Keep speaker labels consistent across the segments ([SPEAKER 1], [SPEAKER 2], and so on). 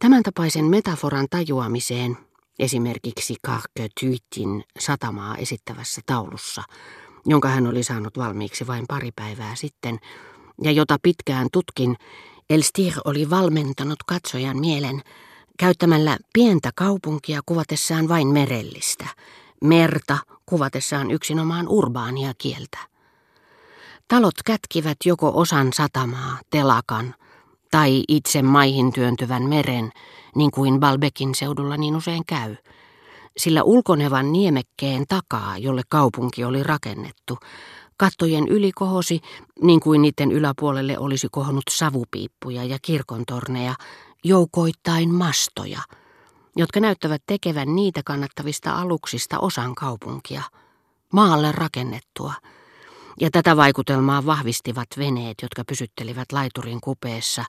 [SPEAKER 1] Tämän tapaisen metaforan tajuamiseen, esimerkiksi Karke Tyytin satamaa esittävässä taulussa, jonka hän oli saanut valmiiksi vain pari päivää sitten, ja jota pitkään tutkin, Elstir oli valmentanut katsojan mielen käyttämällä pientä kaupunkia kuvatessaan vain merellistä, merta kuvatessaan yksinomaan urbaania kieltä. Talot kätkivät joko osan satamaa, telakan tai itse maihin työntyvän meren, niin kuin Balbekin seudulla niin usein käy, sillä ulkonevan niemekkeen takaa, jolle kaupunki oli rakennettu, kattojen yli kohosi, niin kuin niiden yläpuolelle olisi kohonnut savupiippuja ja kirkontorneja, joukoittain mastoja, jotka näyttävät tekevän niitä kannattavista aluksista osan kaupunkia, maalle rakennettua – ja tätä vaikutelmaa vahvistivat veneet, jotka pysyttelivät laiturin kupeessa,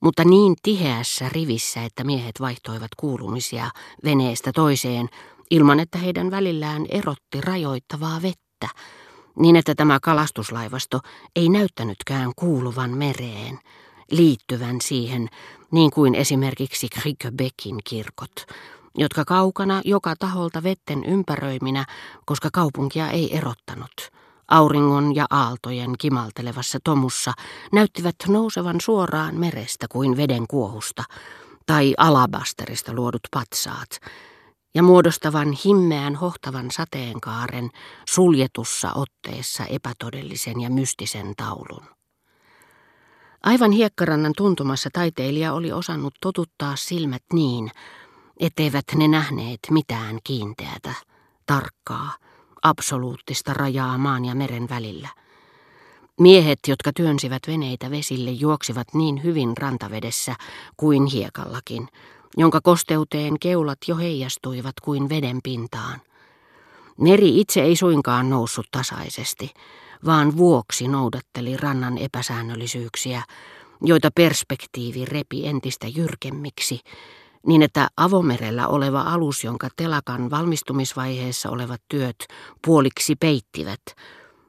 [SPEAKER 1] mutta niin tiheässä rivissä, että miehet vaihtoivat kuulumisia veneestä toiseen, ilman että heidän välillään erotti rajoittavaa vettä, niin että tämä kalastuslaivasto ei näyttänytkään kuuluvan mereen, liittyvän siihen, niin kuin esimerkiksi Krikebekin kirkot, jotka kaukana joka taholta vetten ympäröiminä, koska kaupunkia ei erottanut – auringon ja aaltojen kimaltelevassa tomussa näyttivät nousevan suoraan merestä kuin veden kuohusta tai alabasterista luodut patsaat ja muodostavan himmeän hohtavan sateenkaaren suljetussa otteessa epätodellisen ja mystisen taulun. Aivan hiekkarannan tuntumassa taiteilija oli osannut totuttaa silmät niin, etteivät ne nähneet mitään kiinteätä, tarkkaa, absoluuttista rajaa maan ja meren välillä. Miehet, jotka työnsivät veneitä vesille, juoksivat niin hyvin rantavedessä kuin hiekallakin, jonka kosteuteen keulat jo heijastuivat kuin veden pintaan. Meri itse ei suinkaan noussut tasaisesti, vaan vuoksi noudatteli rannan epäsäännöllisyyksiä, joita perspektiivi repi entistä jyrkemmiksi, niin että avomerellä oleva alus, jonka telakan valmistumisvaiheessa olevat työt puoliksi peittivät,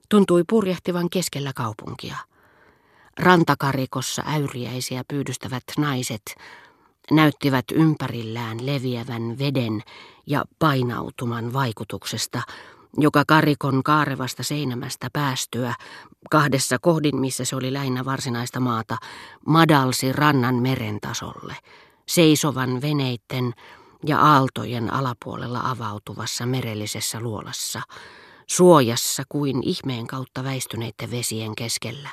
[SPEAKER 1] tuntui purjehtivan keskellä kaupunkia. Rantakarikossa äyriäisiä pyydystävät naiset näyttivät ympärillään leviävän veden ja painautuman vaikutuksesta, joka karikon kaarevasta seinämästä päästyä, kahdessa kohdin missä se oli lähinnä varsinaista maata, madalsi rannan meren tasolle – seisovan veneitten ja aaltojen alapuolella avautuvassa merellisessä luolassa, suojassa kuin ihmeen kautta väistyneiden vesien keskellä.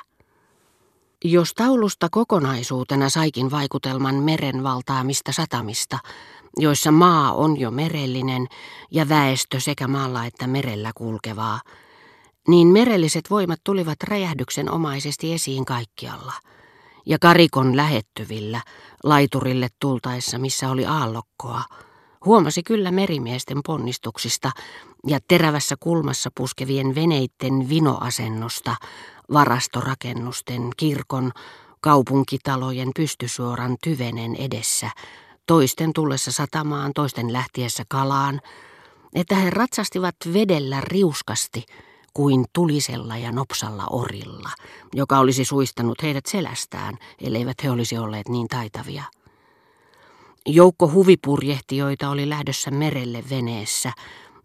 [SPEAKER 1] Jos taulusta kokonaisuutena saikin vaikutelman meren valtaamista satamista, joissa maa on jo merellinen ja väestö sekä maalla että merellä kulkevaa, niin merelliset voimat tulivat räjähdyksenomaisesti esiin kaikkialla – ja karikon lähettyvillä, laiturille tultaessa missä oli aallokkoa, huomasi kyllä merimiesten ponnistuksista ja terävässä kulmassa puskevien veneitten vinoasennosta, varastorakennusten, kirkon, kaupunkitalojen pystysuoran tyvenen edessä, toisten tullessa satamaan, toisten lähtiessä kalaan, että he ratsastivat vedellä riuskasti – kuin tulisella ja nopsalla orilla, joka olisi suistanut heidät selästään, elleivät he olisi olleet niin taitavia. Joukko huvipurjehtijoita oli lähdössä merelle veneessä,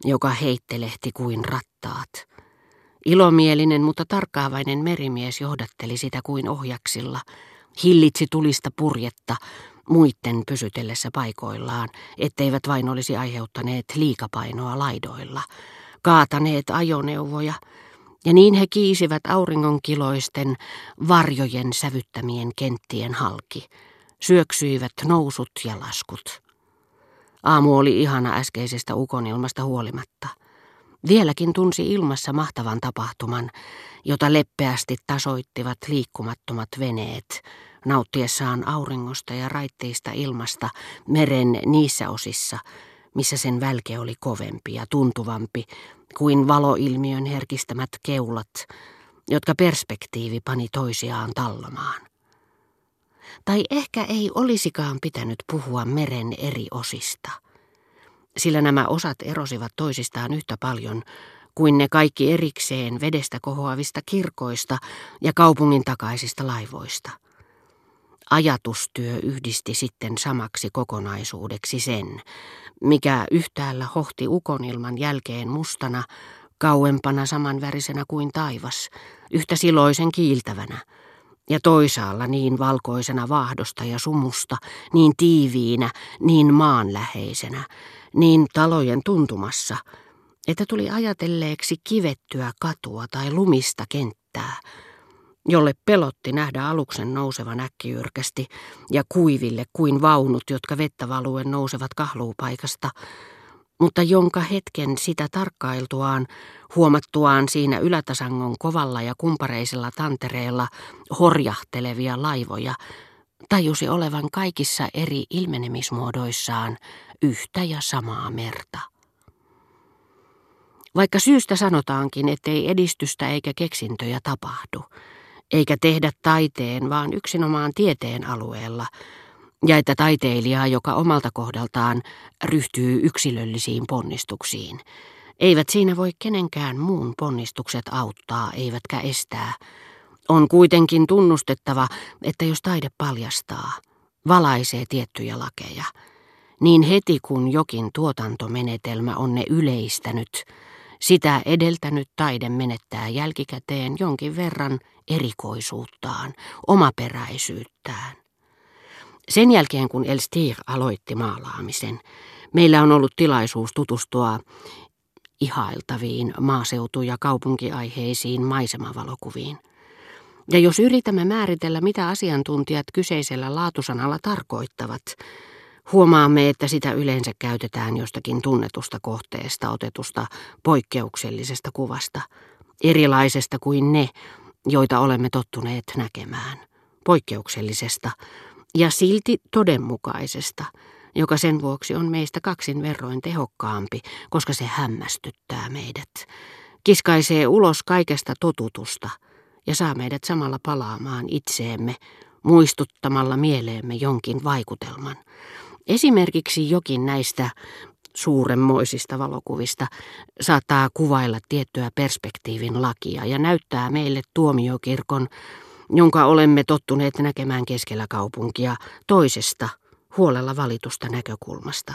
[SPEAKER 1] joka heittelehti kuin rattaat. Ilomielinen, mutta tarkkaavainen merimies johdatteli sitä kuin ohjaksilla, hillitsi tulista purjetta muitten pysytellessä paikoillaan, etteivät vain olisi aiheuttaneet liikapainoa laidoilla – kaataneet ajoneuvoja, ja niin he kiisivät auringonkiloisten varjojen sävyttämien kenttien halki, syöksyivät nousut ja laskut. Aamu oli ihana äskeisestä ukonilmasta huolimatta. Vieläkin tunsi ilmassa mahtavan tapahtuman, jota leppeästi tasoittivat liikkumattomat veneet, nauttiessaan auringosta ja raitteista ilmasta meren niissä osissa, missä sen välke oli kovempi ja tuntuvampi kuin valoilmiön herkistämät keulat, jotka perspektiivi pani toisiaan tallomaan. Tai ehkä ei olisikaan pitänyt puhua meren eri osista, sillä nämä osat erosivat toisistaan yhtä paljon kuin ne kaikki erikseen vedestä kohoavista kirkoista ja kaupungin takaisista laivoista. Ajatustyö yhdisti sitten samaksi kokonaisuudeksi sen, mikä yhtäällä hohti ukonilman jälkeen mustana, kauempana samanvärisenä kuin taivas, yhtä siloisen kiiltävänä, ja toisaalla niin valkoisena vaahdosta ja sumusta, niin tiiviinä, niin maanläheisenä, niin talojen tuntumassa, että tuli ajatelleeksi kivettyä katua tai lumista kenttää, jolle pelotti nähdä aluksen nousevan äkkiyrkästi ja kuiville kuin vaunut, jotka vettä valuen nousevat kahluupaikasta, mutta jonka hetken sitä tarkkailtuaan, huomattuaan siinä ylätasangon kovalla ja kumpareisella tantereella horjahtelevia laivoja, tajusi olevan kaikissa eri ilmenemismuodoissaan yhtä ja samaa merta. Vaikka syystä sanotaankin, ettei edistystä eikä keksintöjä tapahdu, eikä tehdä taiteen, vaan yksinomaan tieteen alueella, ja että taiteilijaa, joka omalta kohdaltaan ryhtyy yksilöllisiin ponnistuksiin, eivät siinä voi kenenkään muun ponnistukset auttaa eivätkä estää. On kuitenkin tunnustettava, että jos taide paljastaa, valaisee tiettyjä lakeja, niin heti kun jokin tuotantomenetelmä on ne yleistänyt, sitä edeltänyt taide menettää jälkikäteen jonkin verran erikoisuuttaan, omaperäisyyttään. Sen jälkeen kun Elstir aloitti maalaamisen, meillä on ollut tilaisuus tutustua ihailtaviin maaseutu- ja kaupunkiaiheisiin maisemavalokuviin. Ja jos yritämme määritellä, mitä asiantuntijat kyseisellä laatusanalla tarkoittavat, huomaamme, että sitä yleensä käytetään jostakin tunnetusta kohteesta otetusta poikkeuksellisesta kuvasta, erilaisesta kuin ne, joita olemme tottuneet näkemään. Poikkeuksellisesta ja silti todenmukaisesta, joka sen vuoksi on meistä kaksin verroin tehokkaampi, koska se hämmästyttää meidät, kiskaisee ulos kaikesta totutusta ja saa meidät samalla palaamaan itseemme, muistuttamalla mieleemme jonkin vaikutelman. Esimerkiksi jokin näistä suuremmoisista valokuvista saattaa kuvailla tiettyä perspektiivin lakia ja näyttää meille tuomiokirkon, jonka olemme tottuneet näkemään keskellä kaupunkia toisesta huolella valitusta näkökulmasta,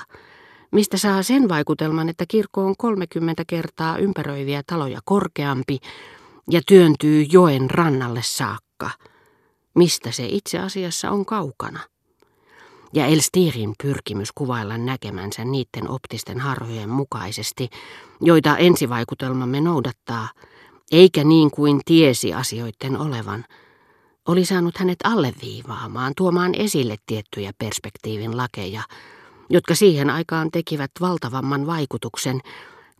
[SPEAKER 1] mistä saa sen vaikutelman, että kirkko on 30 kertaa ympäröiviä taloja korkeampi ja työntyy joen rannalle saakka, mistä se itse asiassa on kaukana ja Elstirin pyrkimys kuvailla näkemänsä niiden optisten harhojen mukaisesti, joita ensivaikutelmamme noudattaa, eikä niin kuin tiesi asioiden olevan, oli saanut hänet alleviivaamaan, tuomaan esille tiettyjä perspektiivin lakeja, jotka siihen aikaan tekivät valtavamman vaikutuksen,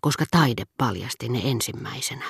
[SPEAKER 1] koska taide paljasti ne ensimmäisenä.